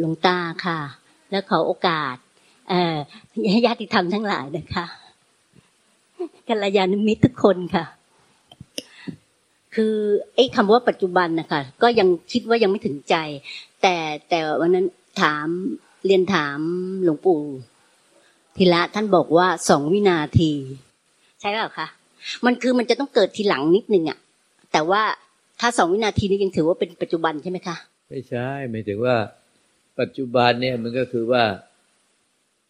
หลวงตาค่ะ แล้วขอโอกาสเอ่อญาติธรรมทั้งหลายนะคะกัลยาณมิตรทุกคนค่ะ คือไอ้คำว่าปัจจุบันนะคะก็ยังคิดว่ายังไม่ถึงใจ แต่แต่วันนั้นถามเรียนถามหลวงปู่ทีละท่านบอกว่าสองวินาที ใช่เปล่าคะมันคือมันจะต้องเกิดทีหลังนิดนึงอะแต่ว่าถ้าสองวินาทีนี้ยังถือว่าเป็นปัจจุบันใช่ไหมคะ ไม่ใช่ไม่ถึงว่า ปัจจุบันเนี่ยมันก็คือว่า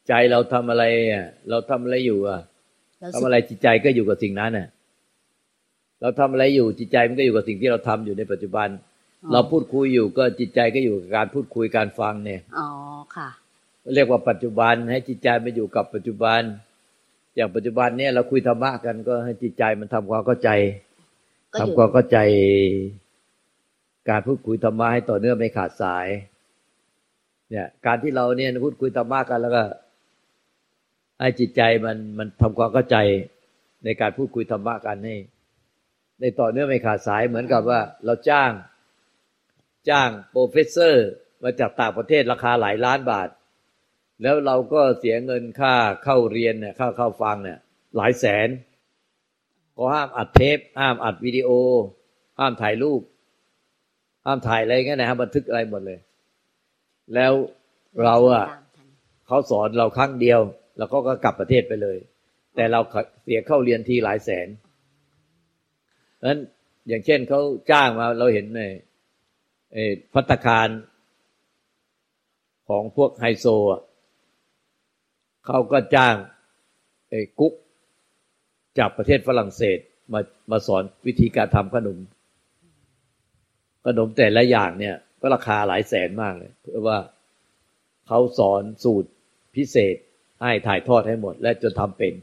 ใจเราทำอะไรอะเราทำอะไรอยู่อะทำอะไรจิตใจก็อยู่กับสิ่งนั้นน่ะ เราทำอะไรอยู่จิตใจมันก็อยู่กับสิ่งที่เราทำอยู่ในปัจจุบัน เราพูดคุยอยู่ก็จิตใจก็อยู่กับการพูดคุยการฟังเนี่ยอ๋อค่ะ เรียกว่าปัจจุบันให้จิตใจมาอยู่กับปัจจุบัน อย่างปัจจุบันเนี่ยเราคุยธรรมะกันก็ให้จิตใจมันทำความเข้าใจทำความเข้าใจ การพูดคุยธรรมะให้ต่อเนื่องไม่ขาดสาย เนี่ย การที่เราเนี่ยพูดคุยธรรมะกันแล้วก็ให้จิตใจมันมันทำความเข้าใจในการพูดคุยธรรมะกันให้ในต่อเนื่องไม่ขาดสายเหมือนกับว่า เราจ้าง จ้างโปรเฟสเซอร์มาจากต่างประเทศราคาหลายล้านบาท แล้วเราก็เสียเงินค่าเข้าเรียนเนี่ยค่าเข้าฟังเนี่ย หลายแสน ก็ห้ามอัดเทปห้ามอัดวิดีโอ ห้ามถ่ายรูป ห้ามถ่ายอะไรเงี้ยนะฮะบันทึกอะไรหมดเลย แล้วเราอะเขาสอนเราครั้งเดียว แล้วก็ก็กลับประเทศไปเลย แต่เราเสียเข้าเรียนทีหลายแสนนั้นอย่างเช่นเขาจ้างมาเราเห็นในพัตคารของพวกไฮโซอะเขาก็จ้างไอ้กุ๊กจากประเทศฝรั่งเศสมามาสอนวิธีการทำขนม ขนมแต่ละอย่างเนี่ย ก็ราคาหลายแสนมากเลยเพราะว่าเขาสอนสูตรพิเศษให้ถ่ายทอดให้หมด และจนทำเป็น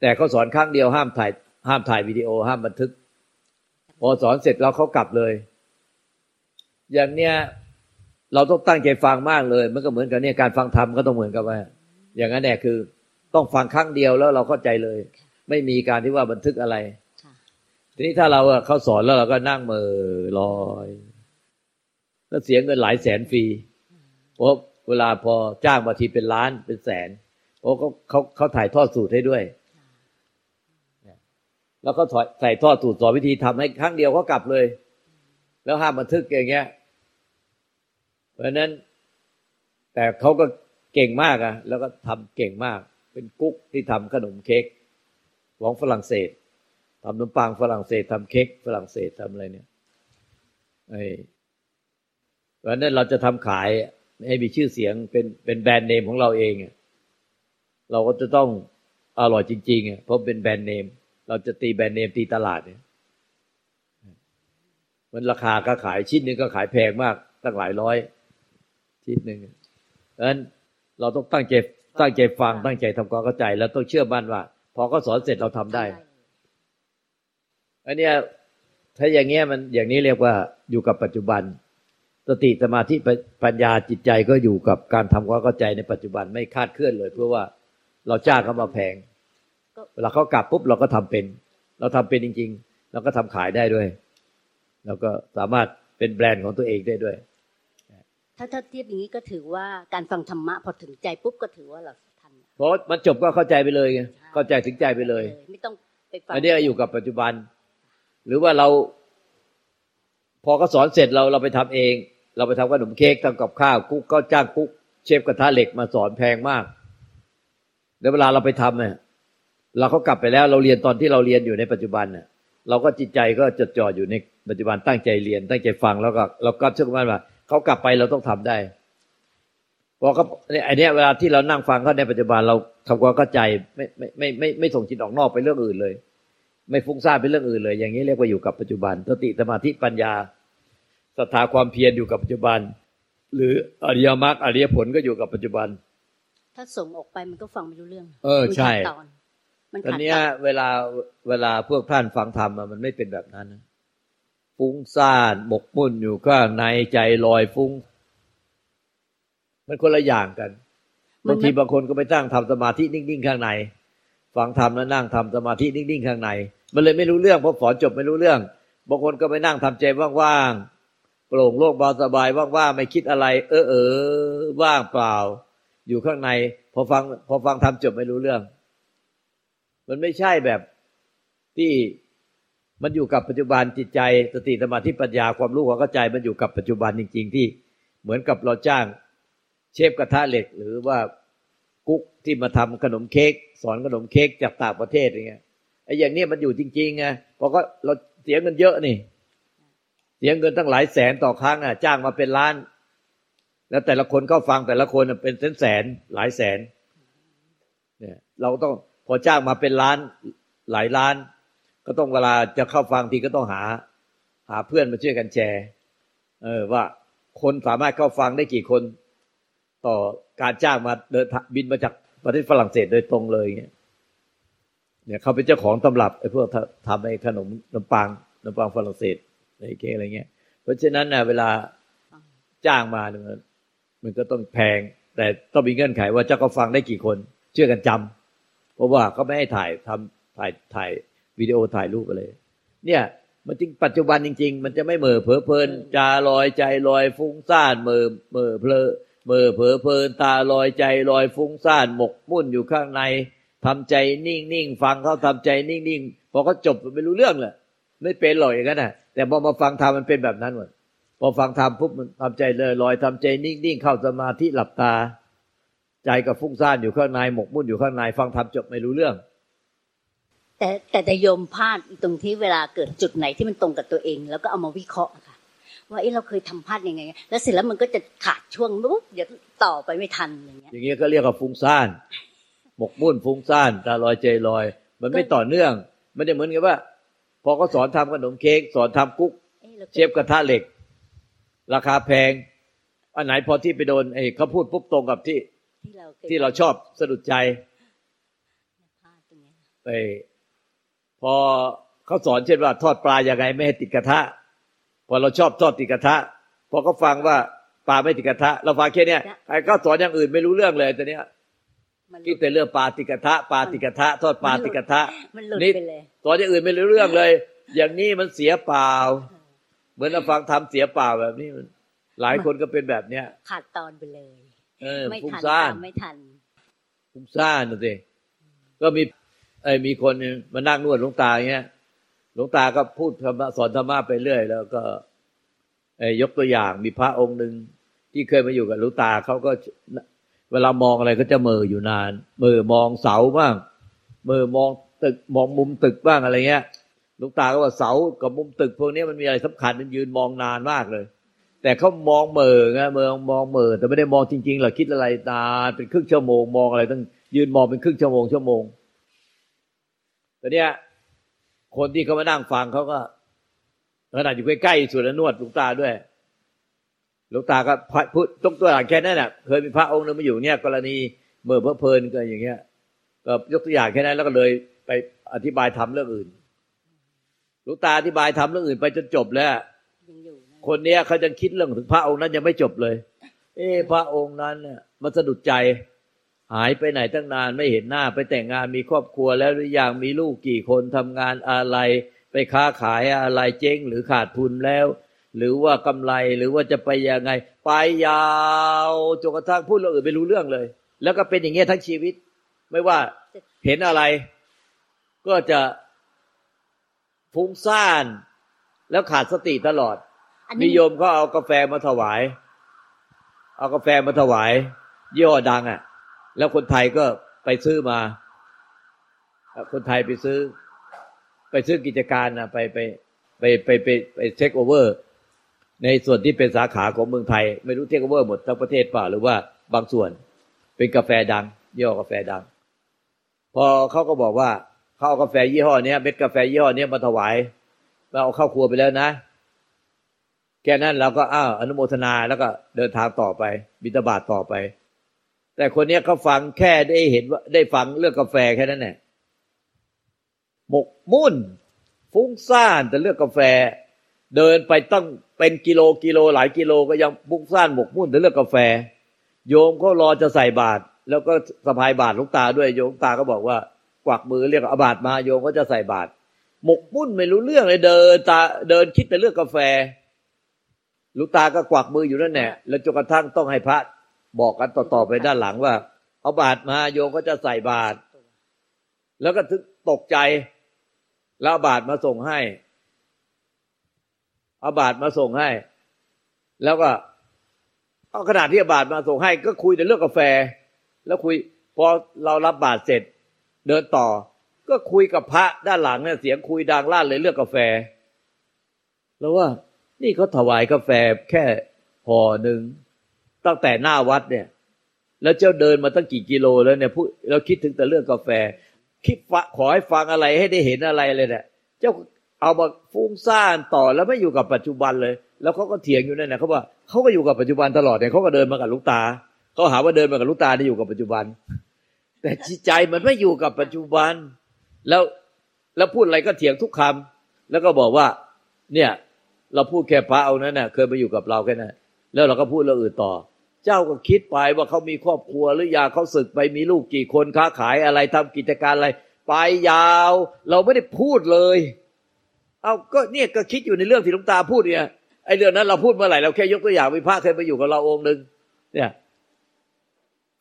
แต่เขาสอนครั้งเดียวห้ามถ่ายห้ามถ่ายวิดีโอห้ามบันทึก พอสอนเสร็จแล้วเขากลับเลย อย่างเนี้ยเราต้องตั้งใจฟังมากเลย มันก็เหมือนกับเนี่ยการฟังธรรมก็ต้องเหมือนกับว่า อย่างนั้นแหละคือต้องฟังครั้งเดียวแล้วเราเข้าใจเลย ไม่มีการที่ว่าบันทึกอะไรทีนี้ถ้าเราเขาสอนแล้วเราก็นั่งมือลอย แล้วเสียเงินหลายแสนฟรีเพราะเวลาพอจ้างบาทีเป็นล้านเป็นแสนเพราะเขาเขาเขาถ่ายทอดสูตรให้ด้วย แล้วเขาใส่ทอดสูตรสอนวิธีทำให้ครั้งเดียวเขากลับเลย แล้วห้ามบันทึกอย่างเงี้ย เพราะนั้น แต่เขาก็เก่งมากอะแล้วก็ทำเก่งมาก เป็นกุ๊กที่ทำขนมเค้กของฝรั่งเศสทำขนมปังฝรั่งเศสทำเค้กฝรั่งเศสทำอะไรเนี่ยไอ ราะนั้นเราจะทำขายให้มีชื่อเสียงเป็นเป็นแบรนด์เนมของเราเองเราก็จะต้องอร่อยจริงๆเพราะเป็นแบรนด์เนม เราจะตีแบรนด์เนมตีตลาดเนี่ยมันราคาก็ขายชิ้นนึงก็ขายแพงมากตั้งหลายร้อยชิ้นหนึ่งเพราะนั้นเราต้องตั้งใจตั้งใจฟังตั้งใจทำความเข้าใจ แล้วต้องเชื่อมั่นว่า พอเขาสอนเสร็จเราทำได้อันเนี้ยถ้าอย่างเงี้ยมันอย่างนี้เรียกว่าอยู่กับปัจจุบัน สติสมาธิปัญญาจิตใจก็อยู่กับการทำความเข้าใจในปัจจุบันไม่คาดเคลื่อนเลย เพราะว่าเราจ้างเขามาแพงเวลาเขากลับปุ๊บเราก็ทำเป็น เราทำเป็นจริง ๆ เราก็ทำขายได้ด้วยแล้วก็สามารถเป็นแบรนด์ของตัวเองได้ด้วย ถ้าถ้าเทียบอย่างนี้ก็ถือว่าการฟังธรรมะพอถึงใจปุ๊บก็ถือว่าเราเพราะมันจบก็เข้าใจไปเลยไงเข้าใจถึงใจไปเลย ไม่ต้องไปฟังอันนี้อยู่กับปัจจุบัน หรือว่าเรา พอเขาสอนเสร็จเราเราไปทำเอง เราไปทำขนมเค้กทำกับข้าวกุ๊กก็จ้างกุ๊กเชฟกระทะเหล็กมาสอนแพงมากแล้วเวลาเราไปทำเนี่ยเราเขากลับไปแล้ว เราเรียนตอนที่เราเรียนอยู่ในปัจจุบันเนี่ยเราก็จิตใจก็จดจ่ออยู่ในปัจจุบันตั้งใจเรียน ตั้งใจฟังแล้วก็ เราก็เชื่อมั่นว่าเขากลับไปเราต้องทำได้พอเขาไอเนี้ยเวลาที่เรานั่งฟังเขาในปัจจุบันเราทำความเข้าใจไม่ไม่ไม่ไม่ไม่ส่งจิตออกนอกไปเรื่องอื่นเลย ไม่ฟุ้งซ่านไปเรื่องอื่นเลย อย่างนี้เรียกว่าอยู่กับปัจจุบันสติสมาธิปัญญา ศรัทธาความเพียรอยู่กับปัจจุบัน หรืออริยมรรคอริยผลก็อยู่กับปัจจุบัน ถ้าส่งออกไปมันก็ฟังไม่รู้เรื่อง เออใช่ตอนตอนนี้เวลาเวลาพวกท่านฟังธรรมมันไม่เป็นแบบนั้นฟุ้งซ่านหมกมุ่นอยู่ข้างในใจลอยฟุ้ง มันคนละอย่างกันบางทีบางคนก็ไปตั้งทำสมาธินิ่งๆข้างในฟังธรรมแล้วนั่งทำสมาธินิ่งๆข้างใน มันเลยไม่รู้เรื่องเพราะฝอนจบไม่รู้เรื่อง บางคนก็ไปนั่งทำใจว่าง โปร่งโล่งเบาสบายว่างๆไม่คิดอะไร เออเออว่างเปล่า อยู่ข้างใน พอฟัง พอฟังทำจบไม่รู้เรื่อง มันไม่ใช่แบบที่มันอยู่กับปัจจุบันจิตใจสติสมาธิปัญญาความรู้ความเข้าใจ มันอยู่กับปัจจุบันจริง ๆ ที่เหมือนกับเราจ้าง เชฟกระทะเหล็ก หรือว่ากุ๊กที่มาทำขนมเค้กสอนขนมเค้กจากต่างประเทศอย่างเงี้ยไอ้อย่างนี้มันอยู่จริงๆไงเพราะก็เราเสียเงินเยอะนี่ เสียเงินตั้งหลายแสนต่อครั้งอะ จ้างมาเป็นล้าน แล้วแต่ละคนเข้าฟังแต่ละคนเป็นแสนแสนหลายแสน เนี่ย เราต้องพอจ้างมาเป็นล้านหลายล้าน ก็ต้องเวลาจะเข้าฟังทีก็ต้องหา หาเพื่อนมาช่วยกันแชร์เออว่าคนสามารถเข้าฟังได้กี่คน ต่อการจ้างมาเดินบินมาจากประเทศฝรั่งเศสโดยตรงเลยเงี้ยเนี่ยเขาเป็นเจ้าของตำรับไอ้พวกทำไอ้ขนมน้ำปังน้ำปังฝรั่งเศส ไอ้เค้กอะไรเงี้ย เพราะฉะนั้นนะเวลาจ้างมาเนี่ยมันก็ต้องแพง แต่ต้องมีเงื่อนไขว่าเจ้าก็ฟังได้กี่คน เชื่อกันจำเพราะว่าเขาไม่ให้ถ่ายทำถ่ายถ่ายวิดีโอถ่ายรูปอะไรเนี่ยมันจริงปัจจุบันจริง ๆ มันจะไม่เหม่อเผลอเพลินจาลอยใจลอยฟุ้งซ่านเม่อเม่อเพลอเม่อเผลอเพลินตาลอยใจลอยฟุ้งซ่านหมกมุ่นอยู่ข้างในทำใจนิ่งนิ่งฟังเขาทำใจนิ่งนิ่งพอเขาจบไม่รู้เรื่องเลย ไม่เป็นหรอกอย่างนั้นนะแต่พอมาฟังธรรมมันเป็นแบบนั้นหมดพอฟังธรรมปุ๊บมันทำใจเลยลอยทำใจนิ่งนิ่งเข้าสมาธิหลับตา ใจกับฟุ้งซ่านอยู่ข้างในหมกมุ่นอยู่ข้างในฟังธรรมจบไม่รู้เรื่อง แต่แต่แต่โยมพลาดตรงที่เวลาเกิดจุดไหนที่มันตรงกับตัวเอง แล้วก็เอามาวิเคราะห์ค่ะ ว่าเอ้เราเคยทำพลาดยังไง แล้วเสร็จแล้วมันก็จะขาดช่วงปุ๊บเดี๋ยวต่อไปไม่ทันอย่างเงี้ยอย่างเงี้ยก็เรียกว่าฟุ้งซ่านหมกมุ่นฟุ้งซ่านตาลอยใจลอย มันไม่ต่อเนื่อง มันจะเหมือนกับว่า พอเขาสอนทำขนมเค้กสอนทำกุ๊กเชฟกระทะเหล็ก ราคาแพง อันไหนพอที่ไปโดนไอ้เขาพูดปุ๊บตรงกับที่ที่เราชอบสะดุดใจไปพอเขาสอนเช่นว่า ทอดปลาอย่างไงไม่ให้ติดกระทะ พอเราชอบทอดติดกระทะ พอเขาฟังว่าปลาไม่ติดกระทะ เราฟังแค่นี้ไอ้ก็สอนอย่างอื่นไม่รู้เรื่องเลยตอนนี้ คิดแต่เรื่องปลาติกระทะปลาติกระทะทอดปลาติกระทะนี่ตอนอย่างอื่นไม่รู้เรื่องเลย อย่างนี้มันเสียเปล่า เหมือนเราฟังทำเสียเปล่าแบบนี้มันหลายคนก็เป็นแบบเนี้ย ขาดตอนไปเลย เออฟุ้งซ่านไม่ทันฟุ้งซ่านนะสิก็มีไอ้มีคนมานั่งนวดหลวงตาอย่างเงี้ยหลวงตาก็พูดธรรมะสอนธรรมะไปเรื่อย แล้วก็ไอ้ยกตัวอย่างมีพระองค์หนึ่งที่เคยมาอยู่กับหลวงตาเขาก็ เวลามองอะไรก็จะมืออยู่นาน มือมองเสาบ้างมือมองตึกมองมุมตึกบ้างอะไรเงี้ยลูกตาก็ว่าเสากับมุมตึกพวกนี้มันมีอะไรสำคัญมันยืนมองนานมากเลย แต่เขามองเมือไงเมือมองเมือแต่ไม่ได้มองจริงๆหรอกคิดอะไรนานเป็นครึ่งชั่วโมงมองอะไรต้องยืนมองเป็นครึ่งชั่วโมงชั่วโมงแต่เนี้ยคนที่เขามานั่งฟังเขาก็ขนาดอยู่ใกล้ๆสุดแล้วนวดลูกตาด้วย หลวงตาก็พูดตรงตัวอย่างแค่นั้นแหละเคยมีพระองค์นึงมาอยู่เนี่ยกรณีเมื่อเพเพลินก็อย่างเงี้ย ก็ยกตัวอย่างแค่นั้นแล้วก็เลยไปอธิบายทำเรื่องอื่นหลวงตาอธิบายทำเรื่องอื่นไปจนจบแล้วคนเนี้ยเขาจะคิดเรื่องถึงพระองค์นั้นยังไม่จบเลย เอ้พระองค์นั้นเนี่ยมาสะดุดใจ หายไปไหนตั้งนานไม่เห็นหน้าไปแต่งงานมีครอบครัวแล้วหรือยังมีลูกกี่คนทำงานอะไร ไปค้าขายอะไรเจ๊งหรือขาดทุนแล้ว หรือว่ากำไรหรือว่าจะไปยังไง ไปยาวจนกระทั่งพูดเรื่องอื่นไม่รู้เรื่องเลย แล้วก็เป็นอย่างเงี้ยทั้งชีวิต ไม่ว่าเห็นอะไร ก็จะฟุ้งซ่าน แล้วขาดสติตลอดนิยมก็เอากาแฟมาถวาย เอากาแฟมาถวายยี่ห้อดังอะ่ะ แล้วคนไทยก็ไปซื้อมา คนไทยไปซื้อ ไปซื้อกิจการนะไปไปไปไปไปไปเทคโอเวอร์ ในส่วนที่เป็นสาขาของเมืองไทย ไม่รู้เทคโอเวอร์หมดทั้งประเทศเปล่าหรือว่าบางส่วน เป็นกาแฟดังยี่ห้อกาแฟดัง พอเขาก็บอกว่าเขาเอากาแฟยี่ห้อนี้เม็ดกาแฟยี่ห้อนี้มาถวายเราเอาเข้าครัวไปแล้วนะแค่นั้นเราก็อ้าวอนุโมทนาแล้วก็เดินทางต่อไป บิณฑบาตต่อไป แต่คนนี้เขาฟังแค่ได้เห็นว่าได้ฟังเรื่องกาแฟแค่นั้นแหละหมกมุ่น ฟุ้งซ่านแต่เรื่องกาแฟ เดินไปตั้ง เป็นกิโลกิโลหลายกิโลก็ยังบุกซ่านหมกมุ่นแต่เลือกกาแฟ โยมก็รอจะใส่บาตรแล้วก็สะพายบาตรลูกตาด้วยโยมตาก็บอกว่ากวักมือเรียกอาบาตมาโยมก็จะใส่บาตรหมกมุ่นไม่รู้เรื่องเลยเดินตาเดินคิดแต่เรื่องกาแฟลูกตาก็กวักมืออยู่นั่นแหละแล้วจนกระทั่งต้องให้พระบอกกันต่อๆไปด้านหลังว่า เอาบาตรมาโยมก็จะใส่บาตรแล้วก็ถึงตกใจแล้วบาตรมาส่งให้ เอาบาตมาส่งให้ แล้วก็เอาขนาดที่าบาตมาส่งให้ ก็คุยแต่เรื่องกาแฟ แล้วคุยพอเรารับบาตรเสร็จ เดินต่อ ก็คุยกับพระด้านหลังเนี่ยเสียงคุยดังลั่นเลยเรื่องกาแฟ แล้วว่า นี่เขาถวายกาแฟแค่ห่อหนึ่งตั้งแต่หน้าวัดเนี่ย แล้วเจ้าเดินมาตั้งกี่กิโลแล้วเนี่ยพูดเราคิดถึงแต่เรื่องกาแฟ คิดขอให้ฟังอะไรให้ได้เห็นอะไรเลยเนี่ยเจ้า เอามาฟุ้งซ่านต่อแล้วไม่อยู่กับปัจจุบันเลย แล้วเขาก็เถียงอยู่นั่นนะเขาว่าเขาก็อยู่กับปัจจุบันตลอดเนี่ยเขาก็เดินมากับลูกตาเขาหาว่าเดินมากับลูกตาได้อยู่กับปัจจุบัน แต่จิตใจมันไม่อยู่กับปัจจุบัน แล้วแล้วพูดอะไรก็เถียงทุกคำแล้วก็บอกว่า เนี่ย เราพูดแค่พระเอานั้นน่ะ เคยมาอยู่กับเราแค่นั้นแล้วเราก็พูดเรื่องอื่นต่อ เจ้าก็คิดไปว่าเขามีครอบครัวหรือยาเขาศึกไปมีลูกกี่คนค้าขายอะไรทำกิจการอะไร ไปยาว เราไม่ได้พูดเลย เอาก็เนี่ยก็คิดอยู่ในเรื่องที่หลวงตาพูดเนี่ยไอ้เรื่องนั้นเราพูดเมื่อไหร่เราแค่ยกตัวอย่างมีพระเคยไปอยู่กับเราองค์หนึ่งเนี่ย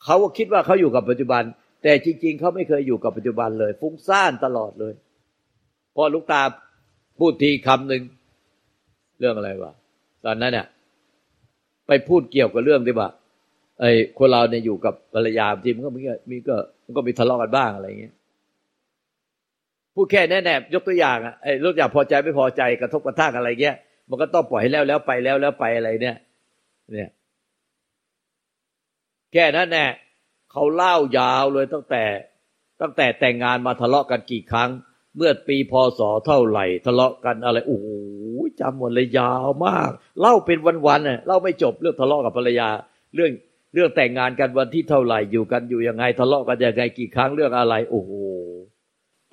เขาคิดว่าเขาอยู่กับปัจจุบัน แต่จริง ๆเขาไม่เคยอยู่กับปัจจุบันเลย ฟุ้งซ่านตลอดเลย พอลุงตาพูดทีคำหนึ่งเรื่องอะไรวะตอนนั้นเนี่ยไปพูดเกี่ยวกับเรื่องที่ว่าไอ้คนเราเนี่ยอยู่กับภรรยาทีมันก็มีมีก็มันก็มีทะเลาะกันบ้างอะไรอย่างเงี้ย พูดแค่แน่แน่ยกตัวอย่างอะไอ้รู้อย่างพอใจไม่พอใจกระทบกระทั่งอะไรเงี้ย มันก็ต้องปล่อยให้แล้วแล้วไปแล้วแล้วไปอะไรเนี่ย เนี่ย แค่นั้นแน่เขาเล่ายาวเลยตั้งแต่ ตั้งแต่แต่งงานมาทะเลาะกันกี่ครั้ง เมื่อปีพศเท่าไหร่ ทะเลาะกันอะไรโอ้โหจำหมดเลยยาวมาก เล่าเป็นวันๆเน่ยเล่าไม่จบเรื่องทะเลาะกับภรรยา เรื่องเรื่องแต่งงานกันวันที่เท่าไหร่อยู่กันอยู่ยังไง ทะเลาะกันยังไงกี่ครั้งเรื่องอะไร โอ้โห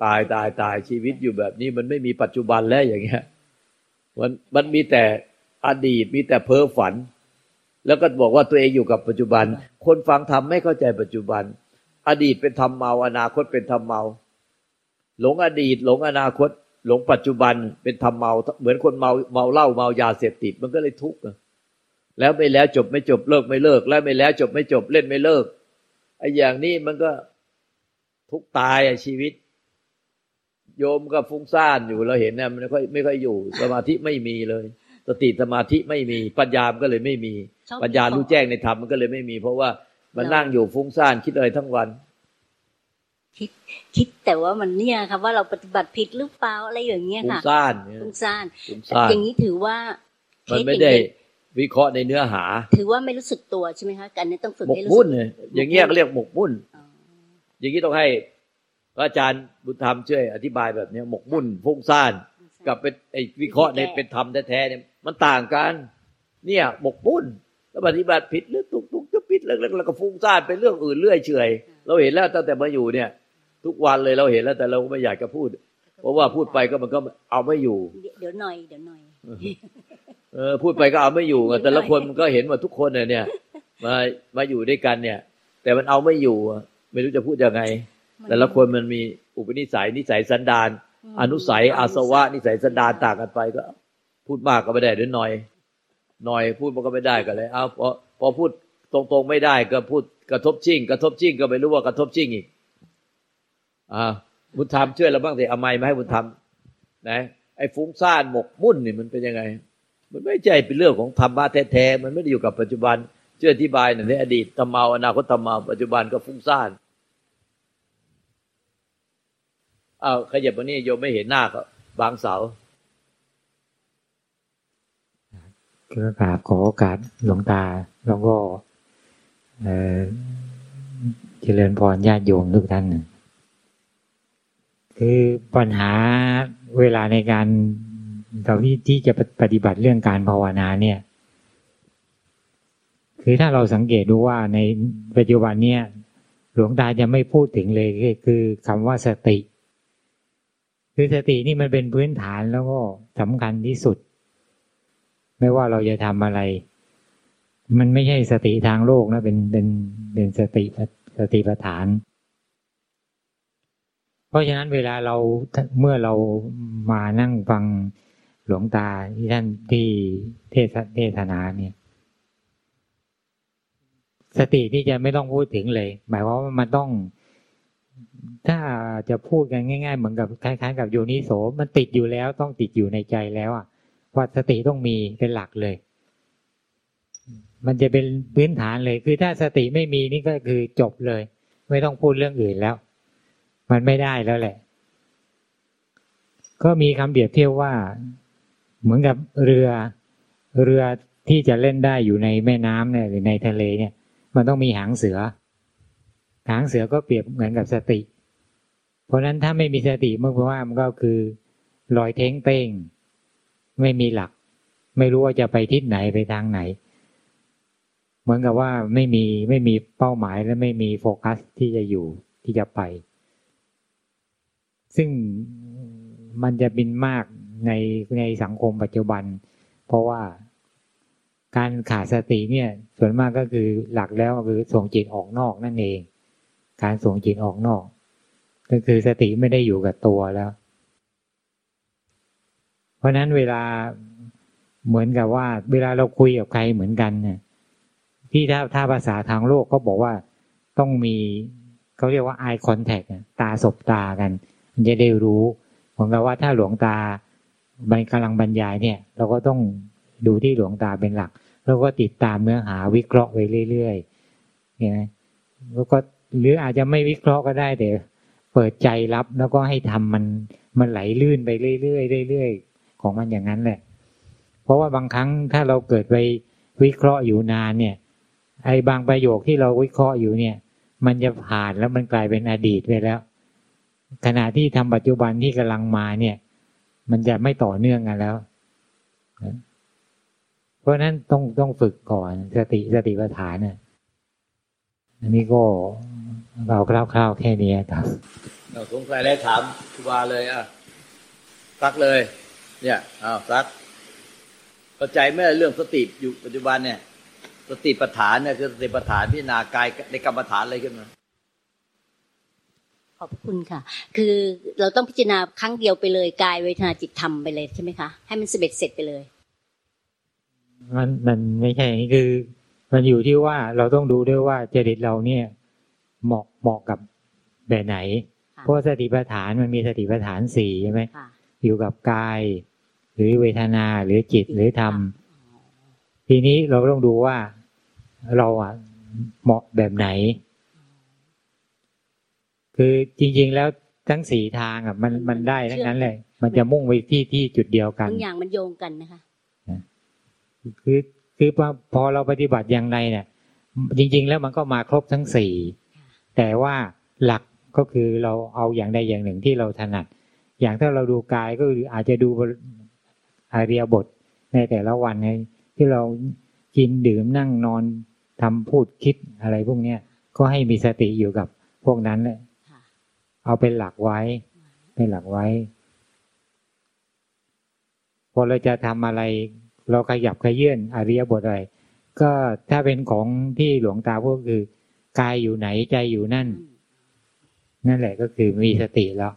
ตายตายตายชีวิตอยู่แบบนี้ มันไม่มีปัจจุบันแล้วอย่างเงี้ยมันมันมีแต่อดีตมีแต่เพ้อฝัน แล้วก็บอกว่าตัวเองอยู่กับปัจจุบัน คนฟังธรรมไม่เข้าใจปัจจุบัน อดีตเป็นธรรมเมาอนาคตเป็นธรรมเมา หลงอดีต หลงอนาคต หลงปัจจุบันเป็นธรรมเมา เหมือนคนเมาเมาเหล้าเมายาเสพติดมันก็เลยทุกข์แล้วไม่แล้วจบไม่จบเลิกไม่เลิก แล้วไม่แล้วจบไม่จบเล่นไม่เลิกไอ้อย่างนี้มันก็ทุกตายชีวิต โยมก็ฟุ้งซ่านอยู่เราเห็นเนี่ยมันไม่ค่อยไม่ค่อยอยู่ สมาธิไม่มีเลย สติสมาธิไม่มีปัญญามก็เลยไม่มี ปัญญารู้แจ้งในธรรมมันก็เลยไม่มี เพราะว่ามันนั่งอยู่ฟุ้งซ่านคิดอะไรทั้งวัน คิดคิดแต่ว่ามันเนี่ยครับว่าเราปฏิบัติผิดหรือเปล่าอะไรอย่างเงี้ยค่ะฟุ้งซ่านฟุ้งซ่านฟุ้งซ่านอย่างนี้ถือว่ามันไม่ได้วิเคราะห์ในเนื้อหา ถือว่าไม่รู้สึกตัวใช่ไหมคะการนี้ต้องฝึกให้รู้สึกหมกมุ่นอย่างเงี้ยก็เรียกหมกมุ่น อย่างนี้ต้องให้ พระอาจารย์บุญธรรมช่วยอธิบายแบบนี้หมกมุ่นฟุ้งซ่านกับเป็นไอ้วิเคราะห์ในเป็นธรรมแท้ๆเนี่ยมันต่างกัน เนี่ยหมกมุ่นแล้วปฏิบัติผิดหรือตุกตุกจะผิดแล้วแล้วก็ฟุ้งซ่านเป็นเรื่องอื่นเรื่อยเฉยเราเห็นแล้วตั้งแต่มาอยู่เนี่ย ทุกวันเลยเราเห็นแล้วแต่เราไม่อยากจะพูด เพราะว่าพูดไปก็มันก็เอาไม่อยู่ เดี๋ยวหน่อยเดี๋ยวหน่อยเออพูดไปก็เอาไม่อยู่แต่ละคนมันก็เห็นว่าทุกคนเนี่ย มามาอยู่ด้วยกันเนี่ย แต่มันเอาไม่อยู่ ไม่รู้จะพูดยังไง แต่ละคนมันมีอุปนิสัยนิสัยสันดานอนุสัยอาสวะ นิสัยสันดานต่างกันไปก็ พูดมากก็ไม่ได้หรือหน่อยหน่อยพูดมันก็ไม่ได้ก็เลยเอาพอพอพูดตรงๆไม่ได้ก็พูดกระทบชิ่งกระทบชิ่งก็ไม่รู้ว่ากระทบชิ่งอีกอ่าบุญธรรมช่วยเราบ้างสิเอาไม้มาให้บุญธรรมนะไอ้ฟุ้งซ่านหมกมุ่นนี่มันเป็นยังไง มันไม่ใช่เป็นเรื่องของธรรมะแท้ๆมันไม่ได้อยู่กับปัจจุบันช่วยอธิบายหน่อยในอดีตทำเมาอนาคตทำเมาปัจจุบันก็ฟุ้งซ่าน อ้าวขยับวันนี้โยมไม่เห็นหน้าก็บางเสาก็กราบขอโอกาสหลวงตา แล้วก็เจริญพรญาติโยมทุกท่านคือปัญหาเวลาในการเราที่ที่จะปฏิบัติเรื่องการภาวนาเนี่ย คือถ้าเราสังเกตดูว่าในปัจจุบันเนี่ย หลวงตาจะไม่พูดถึงเลยคือคำว่าสติ คือสตินี่มันเป็นพื้นฐานแล้วก็สำคัญที่สุด ไม่ว่าเราจะทำอะไร มันไม่ใช่สติทางโลกนะ เป็นเป็นเป็นสติสติปัฏฐาน เพราะฉะนั้นเวลาเราเมื่อเรามานั่งฟังหลวงตาที่ท่านที่เทศเทศนาเนี่ย สติที่จะไม่ต้องพูดถึงเลย หมายความว่ามันต้อง ถ้าจะพูดกันง่าย ๆ เหมือนกับคล้ายๆ กับโยนิโสมันติดอยู่แล้วต้องติดอยู่ในใจแล้วอะว่าสติต้องมีเป็นหลักเลย มันจะเป็นพื้นฐานเลย คือถ้าสติไม่มีนี่ก็คือจบเลย ไม่ต้องพูดเรื่องอื่นแล้ว มันไม่ได้แล้วแหละ ก็มีคำเปรียบเทียบว่า เหมือนกับเรือเรือที่จะเล่นได้อยู่ในแม่น้ำเนี่ยหรือในทะเลเนี่ย มันต้องมีหางเสือ หางเสือก็เปรียบเหมือนกับสติ เพราะนั้นถ้าไม่มีสติเมื่อว่ามันก็คือลอยเท้งเต้ง ไม่มีหลัก ไม่รู้ว่าจะไปทิศไหนไปทางไหน เหมือนกับว่าไม่มีไม่มีเป้าหมายและไม่มีโฟกัสที่จะอยู่ที่จะไป ซึ่งมันจะบินมากในในสังคมปัจจุบัน เพราะว่าการขาดสติเนี่ย ส่วนมากก็คือหลักแล้วคือส่งจิตออกนอกนั่นเอง การส่งจิตออกนอก ก็คือสติไม่ได้อยู่กับตัวแล้ว เพราะนั้นเวลาเหมือนกับว่า เวลาเราคุยกับใครเหมือนกันเนี่ยที่ถ้าถ้าภาษาทางโลกก็บอกว่าต้องมีเขาเรียกว่า eye contact ตาสบตากัน มันจะได้รู้ผมกับว่าถ้าหลวงตาบรรกำลังบรรยายเนี่ย เราก็ต้องดูที่หลวงตาเป็นหลัก แล้วก็ติดตามเนื้อหาวิเคราะห์ไปเรื่อยๆเนี่ยแล้วก็ หรืออาจจะไม่วิเคราะห์ก็ได้แต่เปิดใจรับแล้วก็ให้ทำมันมันไหลลื่นไปเรื่อยๆเรื่อยๆของมันอย่างนั้นแหละ เพราะว่าบางครั้งถ้าเราเกิดไปวิเคราะห์อยู่นานเนี่ย ไอ้บางประโยคที่เราวิเคราะห์อยู่เนี่ย มันจะผ่านแล้วมันกลายเป็นอดีตไปแล้ว ขณะที่ทำปัจจุบันที่กำลังมาเนี่ย มันจะไม่ต่อเนื่องกันแล้ว เพราะนั้นต้องต้องฝึกก่อนสติสติปัฏฐานเนี่ยอันนี้ก็ เราคร่าวๆแค่นี้ครับเราสงสัยแล้วถามครูบาเลยอะซักเลย เนี่ยอ้าวซักเข้าใจไหมเรื่องสติอยู่ปัจจุบันเนี่ย สติปัฏฐานเนี่ยคือสติปัฏฐานพิจารณากายในกรรมฐานอะไรขึ้นมาขอบคุณค่ะ คือเราต้องพิจารณาครั้งเดียวไปเลยกายเวทนาจิตธรรมไปเลยใช่ไหมคะ ให้มันสเร็จเสร็จไปเลย มันมันไม่ใช่คือ มันอยู่ที่ว่าเราต้องดูด้วยว่าจริตเราเนี่ย เหมาะเหมาะกับแบบไหน เพราะสติปัฏฐานมันมีสติปัฏฐานสี่ใช่ไหมอยู่กับกาย หรือเวทนาหรือจิตหรือธรรม ทีนี้เราต้องดูว่าเราอะเหมาะแบบไหน คือจริง ๆ แล้วทั้งสี่ทางอะ มันมันได้ทั้งนั้นเลย มันจะมุ่งไปที่ที่จุดเดียวกันบางอย่างมันโยงกันนะคะคือคือพอเราปฏิบัติอย่างไรเนี่ยจริง ๆ แล้วมันก็มาครบทั้งสี่ แต่ว่าหลักก็คือเราเอาอย่างใดอย่างหนึ่งที่เราถนัด อย่างถ้าเราดูกายก็อาจจะดูอาเรียบทในแต่ละวันในที่เรากินดื่มนั่งนอนทำพูดคิดอะไรพวกเนี้ยก็ให้มีสติอยู่กับพวกนั้นเลยเอาเป็นหลักไว้ เป็นหลักไว้ พอเราจะทำอะไร เราขยับขยื่นอริยบทอะไร ก็ถ้าเป็นของที่หลวงตาพูดคือ กายอยู่ไหนใจอยู่นั่น นั่นแหละก็คือมีสติแล้ว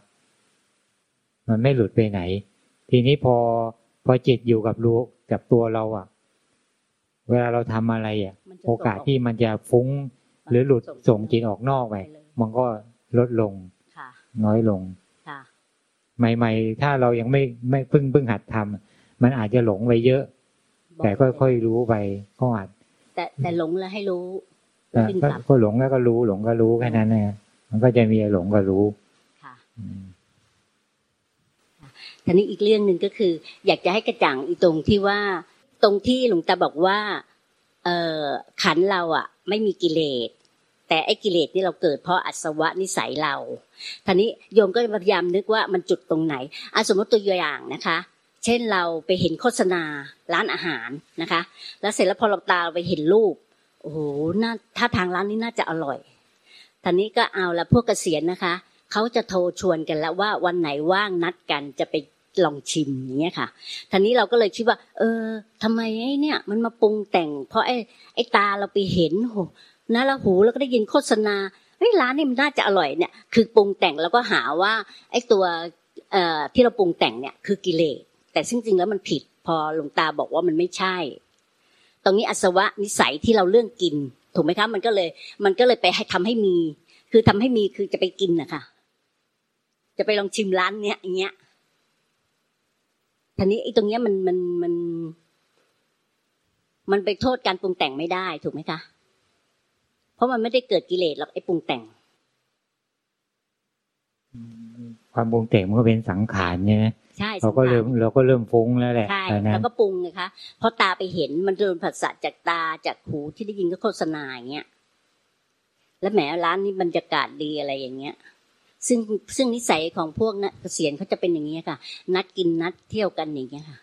มันไม่หลุดไปไหน ทีนี้พอพอจิตอยู่กับรู้กับตัวเราอะ เวลาเราทำอะไรอะ โอกาสที่มันจะฟุ้ง หรือหลุดส่งจิตออกนอกไปมันก็ลดลงน้อยลงใหม่ ๆ ถ้าเรายังไม่ไม่พึ่งพึ่งหัดทำมันอาจจะหลงไปเยอะ แต่ค่อยๆรู้ไปก็อาจแต่แต่หลงแล้วให้รู้ ก็หลงแล้วก็รู้หลงก็รู้แค่นั้นเองมันก็จะมีหลงก็รู้ค่ะทีนี้อีกเรื่องหนึ่งก็คือ อยากจะให้กระจ่างอีตรงที่ว่า ตรงที่หลวงตาบอกว่า เออขันเราอะ ไม่มีกิเลสแต่ไอ้กิเลสที่เราเกิดเพราะอัศวะนิสัยเราท่านี้โยมก็พยายามนึกว่ามันจุดตรงไหนอาสมมติตัวอย่างนะคะ เช่นเราไปเห็นโฆษณาร้านอาหารนะคะ แล้วเสร็จแล้วพอเราตาไปเห็นรูป โอ้โหน่าถ้าทางร้านนี้น่าจะอร่อยท่านี้ก็เอาละพวกเกษียณนะคะเขาจะโทรชวนกันแล้วว่าวันไหนว่างนัดกันจะไปลองชิมอย่างเงี้ยค่ะท่านี้เราก็เลยคิดว่า เออทำไมไอ้เนี่ย มันมาปรุงแต่ง เพราะไอ้ไอ้ตาเราไปเห็นโหนะแล้วหูแล้วก็ได้ยินโฆษณาเฮ้ยร้านนี้มันน่าจะอร่อยเนี่ย คือปรุงแต่งแล้วก็หาว่า ไอ้ตัวเอ่อที่เราปรุงแต่งเนี่ยคือกิเลสแต่ซึ่งจริงแล้วมันผิด พอหลวงตาบอกว่ามันไม่ใช่ ตรงนี้อสวะนิสัยที่เราเรื่องกิน ถูกไหมคะมันก็เลย มันก็เลยไปให้ทำให้มี คือทำให้มีคือจะไปกินนะคะจะไปลองชิมร้านเนี้ยอย่างเงี้ยทีนี้ไอ้ตรงเนี้ยมันมันมัน มันไปโทษการปรุงแต่งไม่ได้ถูกไหมคะเพราะมันไม่ได้เกิดกิเลสหรอกไอ้ปรุงแต่ง ความปรุงแต่งมันก็เป็นสังขารใช่ไหม ใช่เราก็เริ่มเราก็เริ่มฟุ้งแล้วแหละใช่ตอนนั้แล้นวก็ปรุงไงคะเพราะตาไปเห็นมันโดนผัสสะจากตาจากหูที่ได้ยินก็โฆษณาอย่างเงี้ยแล้วแหมร้านนี้บรรยากาศดีอะไรอย่างเงี้ย ซึ่งซึ่งนิสัยของพวกนักเกษียณเขาจะเป็นอย่างเงี้ยค่ะ นัดกินนัดเที่ยวกันอย่างเงี้ยค่ะ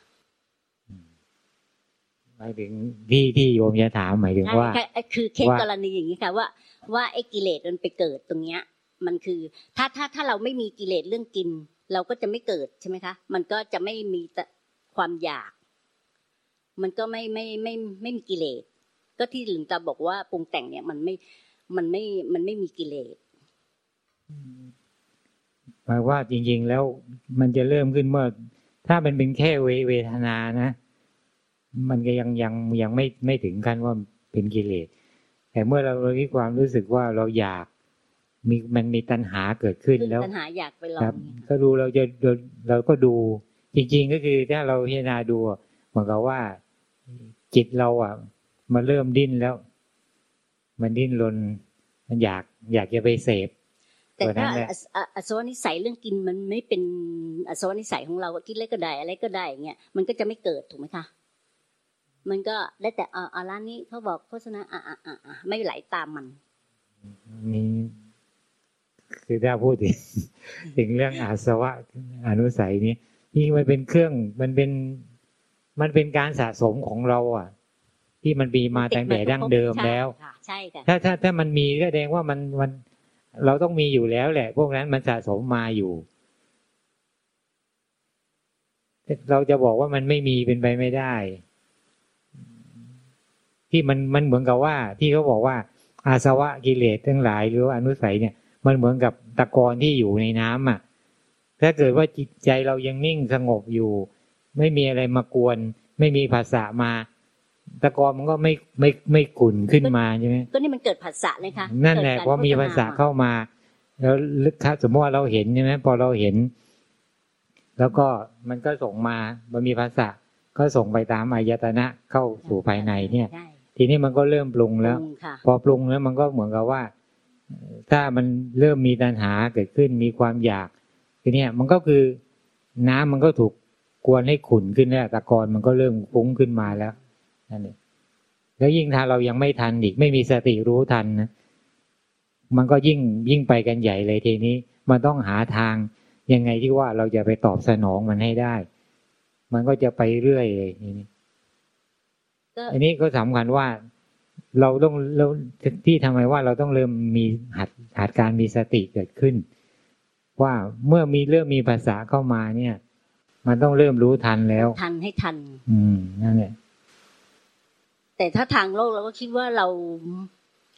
หมายถึงที่ที่โยมจะถามหมายถึงว่าใช่ค่ะคือเคสว่ากรณีอย่างนี้ค่ะ ว่า ว่าไอ้กิเลสมันไปเกิดตรงเนี้ย มันคือ ถ้าถ้าถ้าเราไม่มีกิเลสเรื่องกิน เราก็จะไม่เกิดใช่ไหมคะ มันก็จะไม่มีความอยาก มันก็ไม่ไม่ไม่ไม่ไม่มีกิเลส ก็ที่หลวงตาบอกว่าปรุงแต่งเนี่ยมันไม่มันไม่มันไม่มีกิเลสหมายว่าจริง ๆ แล้วมันจะเริ่มขึ้นเมื่อ ถ้ามันเป็นแค่เวเวทนานะ มันก็ยังยังยังไม่ไม่ถึงขั้นว่าเป็นกิเลส แต่เมื่อเราเรามีความรู้สึกว่าเราอยาก มีมันมีตัณหาเกิดขึ้นคือแล้วปัญหาอยากไปลอครังบเนี่ยก็ดูเราจะเราเราก็ดู จริง ๆ ก็คือถ้าเราพิจารณาดูอะเหมือนกับว่าจิตเราอะมันเริ่มดิ้นแล้ว มันดิ้นรนมันอยากอยากจะไปเสพแต่ตัวนั้ถ้านแหละอออสวนิสัยเรื่องกินมันไม่เป็นอสวนิสัยของเราอะกินอะไรก็ได้อะไรก็ได้อย่างเงี้ยมันก็จะไม่เกิดถูกไหมคะมันก็ได้แต่เออเอาร้านนี้เขาบอกโฆษณาอะอะอะอะไม่ไหลตามมันนี่ คือถ้าพูดถึงถึงเรื่องอาสวะอนุสัยนี้นี่มันเป็นเครื่องมันเป็นมันเป็นการสะสมของเรา อะ ที่มันมีมาตั้งแต่ดั้งเดิมแล้วใช่ค่ะใช่ค่ะถ้าถ้าถ้ามันมีก็แสดงว่ามันมันเราต้องมีอยู่แล้วแหละ พวกนั้นมันสะสมมาอยู่ เราจะบอกว่ามันไม่มีเป็นไปไม่ได้ ที่มันมันเหมือนกับว่า ที่เขาบอกว่า อาสวะกิเลสทั้งหลายหรือว่าอนุสัยเนี่ย มันเหมือนกับตะกอนที่อยู่ในน้ำอะ ถ้าเกิดว่าจิตใจเรายังนิ่งสงบอยู่ ไม่มีอะไรมากวน ไม่มีภาษามา ตะกอนมันก็ไม่ไม่ไม่ขุ่นขึ้นมาใช่ไหมก็นี่มันเกิดผัสสะเลยค่ะนั่นแหละกิดกรเพราะมีภาษาเข้ามา แล้วลึกครับสมมติว่าเราเห็นใช่ไหมพอเราเห็น แล้วก็มันก็ส่งมามันมีภาษาก็ส่งไปตามอายตนะเข้าสู่ภายในเนี่ยใช่ทีนี้มันก็เริ่มปรุงแล้วปรุงค่ะพอปรุงแล้วมันก็เหมือนกับว่า ถ้ามันเริ่มมีตัณหาเกิดขึ้นมีความอยากทีเนี้ยมันก็คือน้ำมันก็ถูกกวนให้ขุ่นขึ้นแล้วตะกอนมันก็เริ่มฟุ้งขึ้นมาแล้วนั่นเองแล้วยิ่งถ้าเรายังไม่ทันอีกไม่มีสติรู้ทันนะมันก็ยิ่งยิ่งไปกันใหญ่เลยทีนี้ มันต้องหาทางยังไงที่ว่าเราจะไปตอบสนองมันให้ได้ มันก็จะไปเรื่อยเลยทีนี้ก็อันนี้ก็สำคัญว่า เราต้องเราที่ทำไมว่าเราต้องเริ่มมีหัดหัดการมีสติเกิดขึ้น ว่าเมื่อมีเริ่มมีภาษาเข้ามาเนี่ย มันต้องเริ่มรู้ทันแล้ว ทันให้ทัน อืมนั่นแหละแต่ถ้าทางโลกเราก็คิดว่าเรา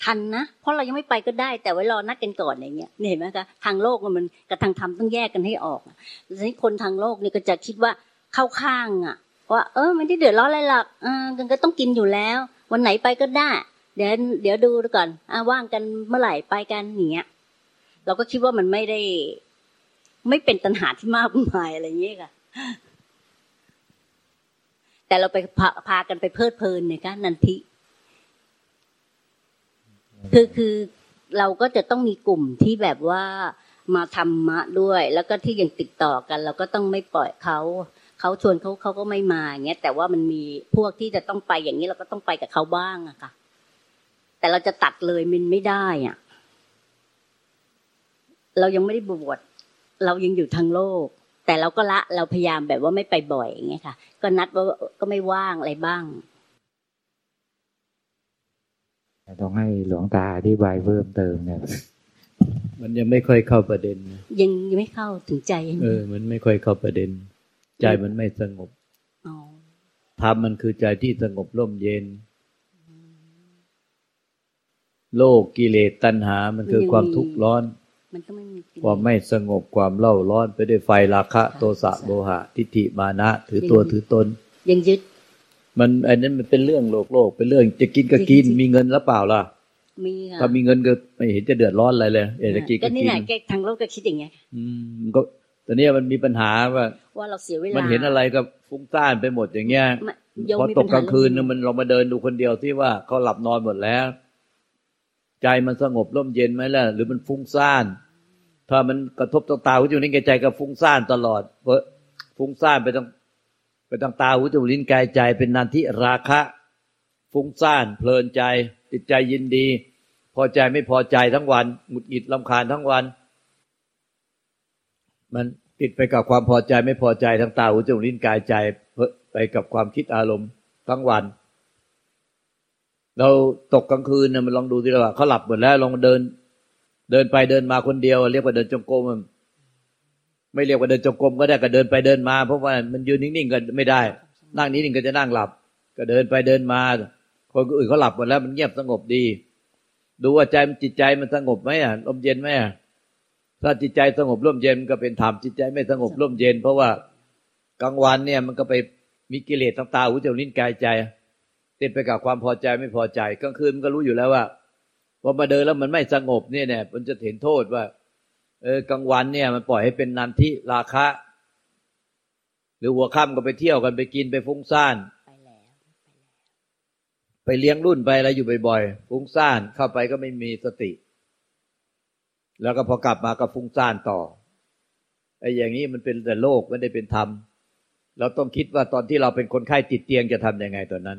ทันนะเพราะเรายังไม่ไปก็ได้ แต่ไว้รอนัดกันก่อนอย่างเงี้ยนี่เห็นไหมคะทางโลกมันกับทางธรรมต้องแยกกันให้ออกทีนี้คนทางโลกนี่ก็จะคิดว่าเข้าข้างอะว่าเออไม่ได้เดือดร้อนอะไรหรอกอ่ากันก็ต้องกินอยู่แล้ว วันไหนไปก็ได้ เดี๋ยวเดี๋ยวดูก่อนอ่าว่างกันเมื่อไหร่ไปกันอย่างเงี้ยเราก็คิดว่ามันไม่ได้ ไม่เป็นตัณหาที่มากมายอะไรเงี้ยค่ะ แต่เราไปพาพากันไปเพลิดเพลินเนี่ยค่ะนันทิ คือคือเราก็จะต้องมีกลุ่มที่แบบว่ามาทำมะด้วย แล้วก็ที่ยังติดต่อกัน เราก็ต้องไม่ปล่อยเขา เขาชวนเขาเขาก็ไม่มาอย่างเงี้ยแต่ว่ามันมีพวกที่จะต้องไปอย่างนี้เราก็ต้องไปกับเขาบ้างอะค่ะ แต่เราจะตัดเลยมันไม่ได้อะ เรายังไม่ได้บวชเรายังอยู่ทางโลก แต่เราก็ละเราพยายามแบบว่าไม่ไปบ่อยอย่างเงี้ยค่ะ ก็นัดว่าก็ไม่ว่างอะไรบ้างต้องให้หลวงตาอธิบายเพิ่มเติมเนี่ยมันยังไม่ค่อยเข้าประเด็นนะยังยังไม่เข้าถึงใจใช่ไหมเออ มันไม่ค่อยเข้าประเด็น ใจมันไม่สงบอ๋อธรรมมันคือใจที่สงบร่มเย็น โลกกิเลสตัณหา มันคือความทุกข์ร้อนมมันต้องไม่มีกิเลสความไม่สงบความเล่าร้อนไปด้วยไฟราคะ โทสะโมหะ ทิฏฐิมานะ ถือตัวถือตน ยังยึด มันอันนั้นมันเป็นเรื่องโลกโลกเป็นเรื่อง จะกินก็กินจริงๆมีเงินแล้วเปล่าล่ะมีค่ะถ้ามีเงินก็ไม่เห็นจะเดือดร้อนอะไรเลยอยากจะกินก็ก็นี่กิแหนละแกทางโลกก็คิดอย่างเงี้ยอืมมันก็ ตอนนี้มันมีปัญหาว่าว่าเราเสียเวลา มันเห็นอะไรก็ฟุ้งซ่านไปหมดอย่างเงี้ยไม่โยมพอมีตปักญหกลางคืนเรื่น่ะองมันลองมาเดินดูคนเดียวที่ว่าเขาหลับนอนหมดแล้ว ใจมันสงบร่มเย็นไหมล่ะ หรือมันฟุ้งซ่าน ถ้ามันกระทบต่อตาหูจมูกลิ้นกายใจก็ฟุ้งซ่านตลอดเพราะฟุ้งซ่านไปทางไปทางตาหูจมูกลิ้นกายใจเป็นนันทิราคะ ฟุ้งซ่าน เพลินใจ ติดใจยินดี พอใจไม่พอใจทั้งวันหงุดหงิดลำคาญทั้งวัน มันติดไปกับความพอใจไม่พอใจทั้งตาหูจมูกลิ้นกายใจไปกับความคิดอารมณ์ทั้งวัน เราตกกลางคืนนะมันลองดูที่ว่าเขาหลับหมดแล้วลองเดิน เดินไปเดินมาคนเดียว เรียกว่าเดินจงกรมมันไม่เรียกว่าเดินจงกรมก็ได้ก็เดินไปเดินมา เพราะว่ามันยืนนิ่งๆก็ไม่ได้ นั่งนิ่งๆก็จะนั่งหลับ ก็เดินไปเดินมา คนอื่นเขาหลับหมดแล้วมันเงียบสงบดี ดูว่าใจมันจิตใจมันสงบไหมอะลมเย็นไหมอะ ถ้าจิตใจสงบร่มเย็นมันก็เป็นธรรมจิตใจไม่สงบร่มเย็น เพราะว่ากลางวันเนี่ยมันก็ไปมีกิเลสทางตาหูจมูกลิ้นกายใจติดไปกับความพอใจไม่พอใจกลางคืนมันก็รู้อยู่แล้วว่าพอมาเดินแล้วมันไม่สงบเนี่ยเนี่ยมันจะเห็นโทษว่า เออกลางวันเนี่ยมันปล่อยให้เป็นนันทิราคะ หรือหัวค่ำก็ไปเที่ยวกันไปกินไปฟุ้งซ่านไปแล้วไปเลี้ยงรุ่นไปอะไรอยู่บ่อยๆฟุ้งซ่านเข้าไปก็ไม่มีสติ แล้วก็พอกลับมาก็ฟุ้งซ่านต่อไอ้อย่างนี้มันเป็นแต่โลกไม่ได้เป็นธรรม เราต้องคิดว่าตอนที่เราเป็นคนไข้ติดเตียงจะทำยังไงตอนนั้น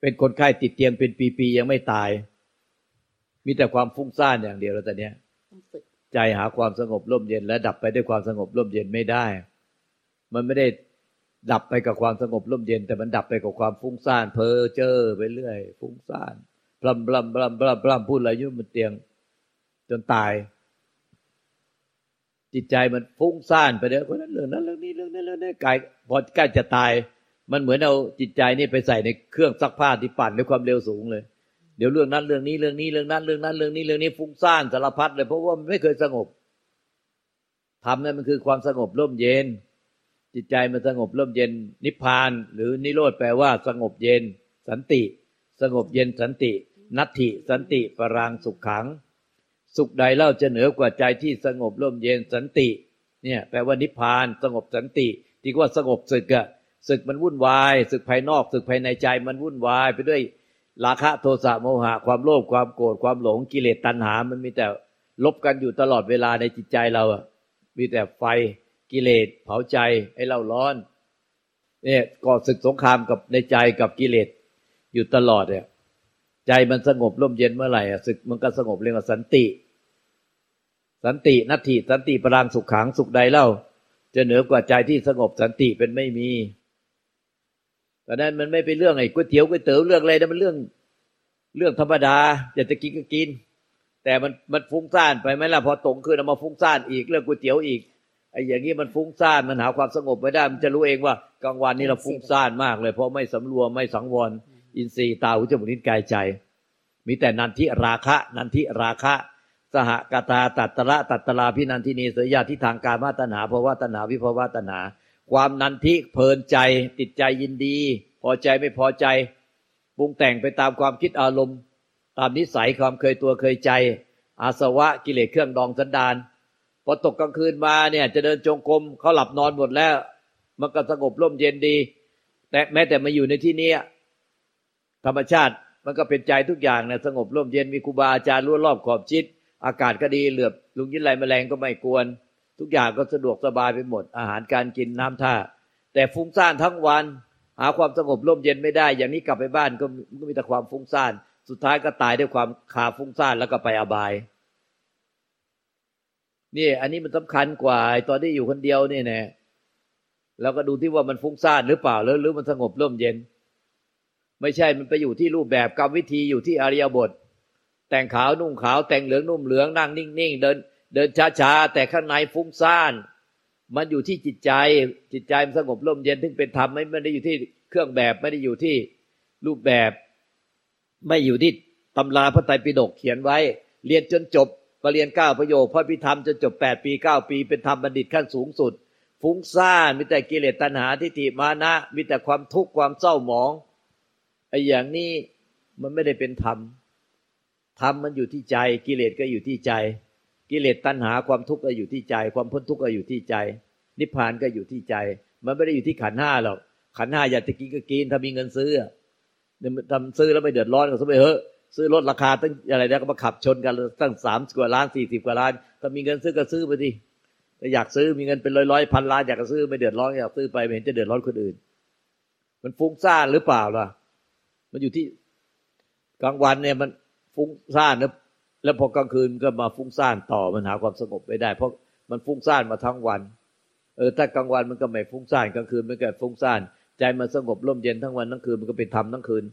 เป็นคนไข้ติดเตียงเป็นปีๆยังไม่ตาย มีแต่ความฟุ้งซ่านอย่างเดียวแล้วตอนเนี้ยใจหาความสงบร่มเย็นและดับไปด้วยความสงบร่มเย็นไม่ได้ มันไม่ได้ดับไปกับความสงบร่มเย็น แต่มันดับไปกับความฟุ้งซ่านเพ้อเจ้อไปเรื่อย ฟุ้งซ่านบลัมบลัมบลัมบลัมบลัมพูดอะไรยุ่บนเตียง จนตาย จิตใจมันฟุ้งซ่านไปเดี๋ยวคนนั้นเรื่องนั้นเรื่องนี้เรื่องนั้นเรื่องนี้กายพอใกล้จะตาย มันเหมือนเอาจิตใจนี่ไปใส่ในเครื่องซักผ้าที่ปั่นด้วยความเร็วสูงเลย เดี๋ยวเรื่องนั้นเรื่องนี้เรื่องนี้เรื่องนั้นเรื่องนั้นเรื่องนี้เรื่องนี้ฟุ้งซ่านสารพัดเลยเพราะว่ามันไม่เคยสงบทำนั่นมันคือความสงบร่มเย็น จิตใจมันสงบร่มเย็น นิพพาน หรือนิโรธแปลว่า สงบเย็น สันติ สงบเย็นสันติ นัตถิ สันติปรังสุขขัง สุขใดเล่าจะเหนือกว่าใจที่สงบร่มเย็นสันติ เนี่ยแปลว่านิพพานสงบสันติ ที่ว่าสงบศึกอะศึกมันวุ่นวายศึกภายนอกศึกภายในใจมันวุ่นวายไปด้วยราคะโทสะโมหะความโลภความโกรธความหลงกิเลสตัณหา มันมีแต่ลบกันอยู่ตลอดเวลาในจิตใจเราอะมีแต่ไฟกิเลสเผาใจให้เราร้อนเนี่ยก่อศึกสงครามกับในใจกับกิเลสอยู่ตลอดเนี่ย ใจมันสงบร่มเย็นเมื่อไหร่อะศึกมันก็สงบเรียกว่าสันติ สันตินัตถิสันติปรางสุขขังสุขใดเล่า จะเหนือกว่าใจที่สงบสันติเป็นไม่มีต่นั้นมันไม่เป็นเรื่องไอ้ก๋วยเตี๋ยวก๋วยเตี๋ยวเรื่องอะไรนะมันเรื่องเรื่องธรรมดาอยากจะกินก็กิน แต่มันมันฟุ้งซ่านไปไหมล่ะพอตรงขึ้นเอามาฟุ้งซ่านอีกเรื่องก๋วยเตี๋ยวอีกไอ้อย่างนี้มันฟุ้งซ่านมันหาความสงบไม่ได้ มันจะรู้เองว่ากลางวันนี้เราฟุ้งซ่านมากเลย เพราะไม่สำรวมไม่สังวร อินทรีย์ตาหูจมูกลิ้นกายใจ มีแต่นันทิราคะนันทิราคะ สหกตาตัตระตัตตราพินันทินีสยาที่ทางการมาตนาภาวะตนาวิภาวะตนา ความนันทิเพลินใจติดใจยินดี พอใจไม่พอใจปรุงแต่งไปตามความคิดอารมณ์ ตามนิสัยความเคยตัวเคยใจ อาสวะกิเลสเครื่องดองสันดานพอตกกลางคืนมาเนี่ยจะเดินจงกรมเขาหลับนอนหมดแล้ว มันก็สงบร่มเย็นดี แต่แม้แต่มาอยู่ในที่เนี้ย ธรรมชาติมันก็เป็นใจทุกอย่างนะสงบร่มเย็นมีครูบาอาจารย์รั้วรอบขอบชิด อากาศก็ดีเหลือบลุงยินไรแมลงก็ไม่กวน ทุกอย่างก็สะดวกสบายไปหมด อาหารการกินน้ำท่า แต่ฟุ้งซ่านทั้งวัน หาความสงบร่มเย็นไม่ได้ อย่างนี้กลับไปบ้านก็ก็มีแต่ความฟุ้งซ่าน สุดท้ายก็ตายด้วยความขาฟุ้งซ่านแล้วก็ไปอบายนี่อันนี้มันสำคัญกว่าไอ้ตอนที่อยู่คนเดียวนี่แน่แล้วก็ดูที่ว่ามันฟุ้งซ่านหรือเปล่าหรือหรือมันสงบร่มเย็น ไม่ใช่มันไปอยู่ที่รูปแบบกรรมวิธีอยู่ที่อริยบท แต่งขาวนุ่งขาวแต่งเหลืองนุ่มเหลืองนั่งนิ่งๆเดิน เดินช้าๆแต่ข้างในฟุ้งซ่าน มันอยู่ที่จิตใจ จิตใจมันสงบร่มเย็นถึงเป็นธรรมไม่ไม่ได้อยู่ที่เครื่องแบบไม่ได้อยู่ที่รูปแบบ ไม่อยู่ที่ตำราพระไตรปิฎกเขียนไว้ เรียนจนจบปรริญญาเก้าประโยคพระพิธรรมจนจบแปดปีเก้าปี เป็นธรรมบัณฑิตขั้นสูงสุด ฟุ้งซ่านมีแต่กิเลสตัณหาทิฏฐิมานะมีแต่ความทุกข์ความเศร้าหมอง ไอ้อย่างนี้มันไม่ได้เป็นธรรมธรรมมันอยู่ที่ใจ กิเลสก็อยู่ที่ใจ กิเลสตัณหาความทุกข์ก็อยู่ที่ใจ ความพ้นทุกข์ก็อยู่ที่ใจ นิพพานก็อยู่ที่ใจ มันไม่ได้อยู่ที่ขันห้าหรอกขันห้าอยากจะกินก็กินถ้ามีเงินซื้อเนี่ยทำซื้อแล้วไม่เดือดร้อนก็ซื้อไปเถอะซื้อรถราคาตั้งอะไรแล้วก็มาขับชนกันตั้งสามกว่าล้านสี่สิบกว่าล้านถ้ามีเงินซื้อก็ซื้อไปดิอยากซื้อมีเงินเป็นร้อยร้อยพันล้านอยากจะซื้อไม่เดือดร้อนอยากซื้อไปไม่เห็นจะเดือดร้อนคนอื่น มันฟุ้งซ่านหรือเปล่าล่ะ มันอยู่ที่กลางวันเนี่ยมันฟุ้งซ่านแล้วแล้วพอกลางคืนก็มาฟุ้งซ่านต่อมันหาความสงบไม่ได้ เพราะมันฟุ้งซ่านมาทั้งวัน เออถ้ากลางวันมันก็ไม่ฟุ้งซ่านกลางคืนมันก็ฟุ้งซ่านใจมันสงบร่มเย็นทั้งวันทั้งคืนมันก็เป็นธรรมทั้งคืน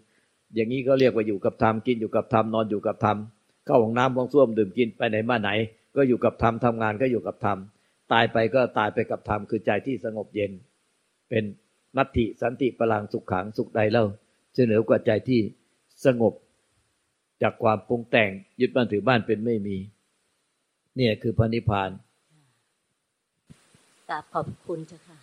อย่างนี้ก็เรียกว่าอยู่กับธรรมกินอยู่กับธรรมนอนอยู่กับธรรมเข้าห้องน้ำห้องส้วมดื่มกินไปไหนมาไหน ก็อยู่กับธรรมทำงานก็อยู่กับธรรมตายไปก็ตายไปกับธรรมคือใจที่สงบเย็น เป็นนัตติสันติพลังสุขขังสุขใดเล่า เสนอกว่าใจที่สงบจากความปรุงแต่งยึดบ้านถือบ้านเป็นไม่มี เนี่ยคือพระนิพพานกราบขอบคุณเจ้าค่ะ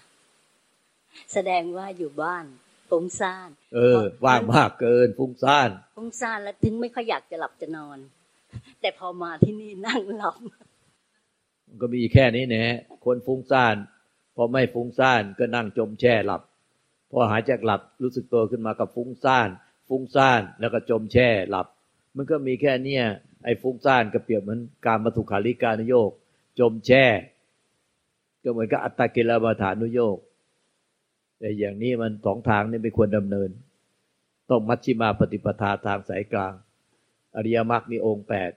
แสดงว่าอยู่บ้านฟุ้งซ่าน เออ ว่างมากเกินฟุ้งซ่านฟุ้งซ่านแล้วถึงไม่ค่อยอยากจะหลับจะนอน แต่พอมาที่นี่นั่งหลับมันก็มีแค่นี้แนะคนฟุ้งซ่านพอไม่ฟุ้งซ่านก็นั่งจมแช่หลับ พอหายจากหลับรู้สึกตัวขึ้นมากับฟุ้งซ่าน ฟุ้งซ่านแล้วก็จมแช่หลับ มันก็มีแค่เนี้ยไอ้ฟุ้งซ่านก็เปรียบเหมือนการมาถุขาริการุโยก จมแช่ ก็เหมือนกับอัตตกิลมัฐานุโยก แต่อย่างนี้มันสองทางนี่ไม่ควรดำเนิน ต้องมัชชิมาปฏิปทาทางสายกลาง อริยมรรคมีองค์แปด